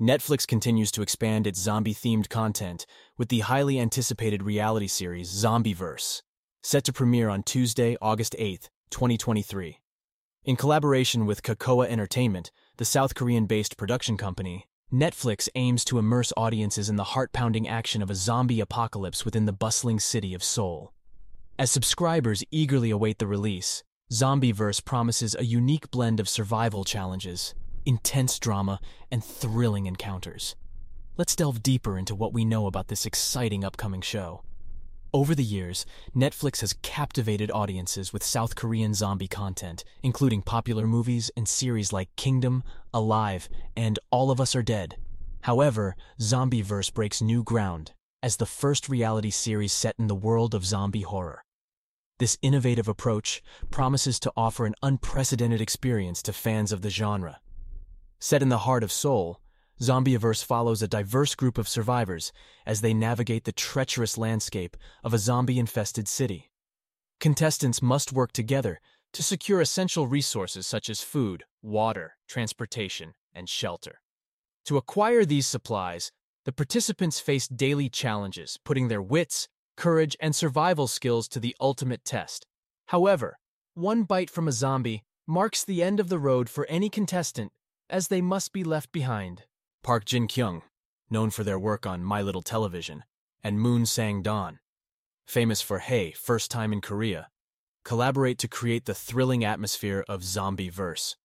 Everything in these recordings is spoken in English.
Netflix continues to expand its zombie-themed content with the highly anticipated reality series Zombieverse, set to premiere on Tuesday, August 8, 2023. In collaboration with Kakao Entertainment, the South Korean-based production company, Netflix aims to immerse audiences in the heart-pounding action of a zombie apocalypse within the bustling city of Seoul. As subscribers eagerly await the release, Zombieverse promises a unique blend of survival challenges, intense drama, and thrilling encounters. Let's delve deeper into what we know about this exciting upcoming show. Over the years, Netflix has captivated audiences with South Korean zombie content, including popular movies and series like Kingdom, Alive, and All of Us Are Dead. However, Zombieverse breaks new ground as the first reality series set in the world of zombie horror. This innovative approach promises to offer an unprecedented experience to fans of the genre. Set in the heart of Seoul, Zombieverse follows a diverse group of survivors as they navigate the treacherous landscape of a zombie-infested city. Contestants must work together to secure essential resources such as food, water, transportation, and shelter. To acquire these supplies, the participants face daily challenges, putting their wits, courage, and survival skills to the ultimate test. However, one bite from a zombie marks the end of the road for any contestant as they must be left behind. Park Jin Kyung, known for their work on My Little Television, and Moon Sang Don, famous for Hey, First Time in Korea, collaborate to create the thrilling atmosphere of Zombie Verse.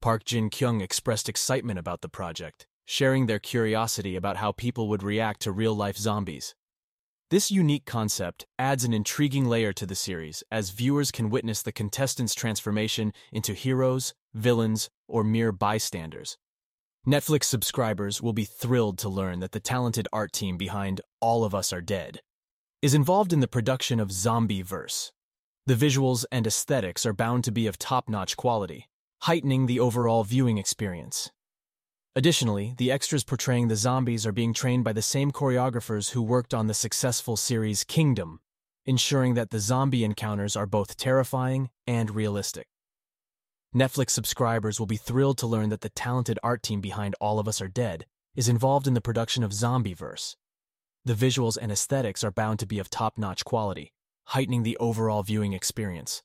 Park Jin Kyung expressed excitement about the project, sharing their curiosity about how people would react to real-life zombies. This unique concept adds an intriguing layer to the series as viewers can witness the contestants' transformation into heroes, villains, or mere bystanders. Netflix subscribers will be thrilled to learn that the talented art team behind All of Us Are Dead is involved in the production of Zombieverse. The visuals and aesthetics are bound to be of top-notch quality, heightening the overall viewing experience. Additionally, the extras portraying the zombies are being trained by the same choreographers who worked on the successful series Kingdom, ensuring that the zombie encounters are both terrifying and realistic. Netflix subscribers will be thrilled to learn that the talented art team behind All of Us Are Dead is involved in the production of Zombieverse. The visuals and aesthetics are bound to be of top-notch quality, heightening the overall viewing experience.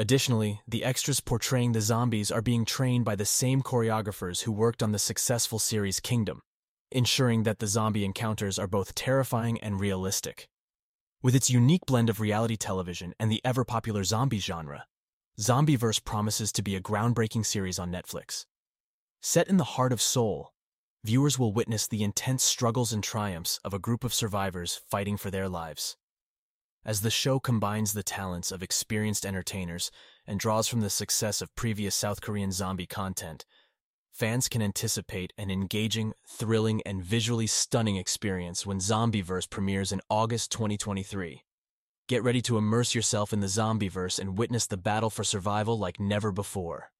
Additionally, the extras portraying the zombies are being trained by the same choreographers who worked on the successful series Kingdom, ensuring that the zombie encounters are both terrifying and realistic. With its unique blend of reality television and the ever-popular zombie genre, Zombieverse promises to be a groundbreaking series on Netflix. Set in the heart of Seoul, viewers will witness the intense struggles and triumphs of a group of survivors fighting for their lives. As the show combines the talents of experienced entertainers and draws from the success of previous South Korean zombie content, fans can anticipate an engaging, thrilling, and visually stunning experience when Zombieverse premieres in August 2023. Get ready to immerse yourself in the zombieverse and witness the battle for survival like never before.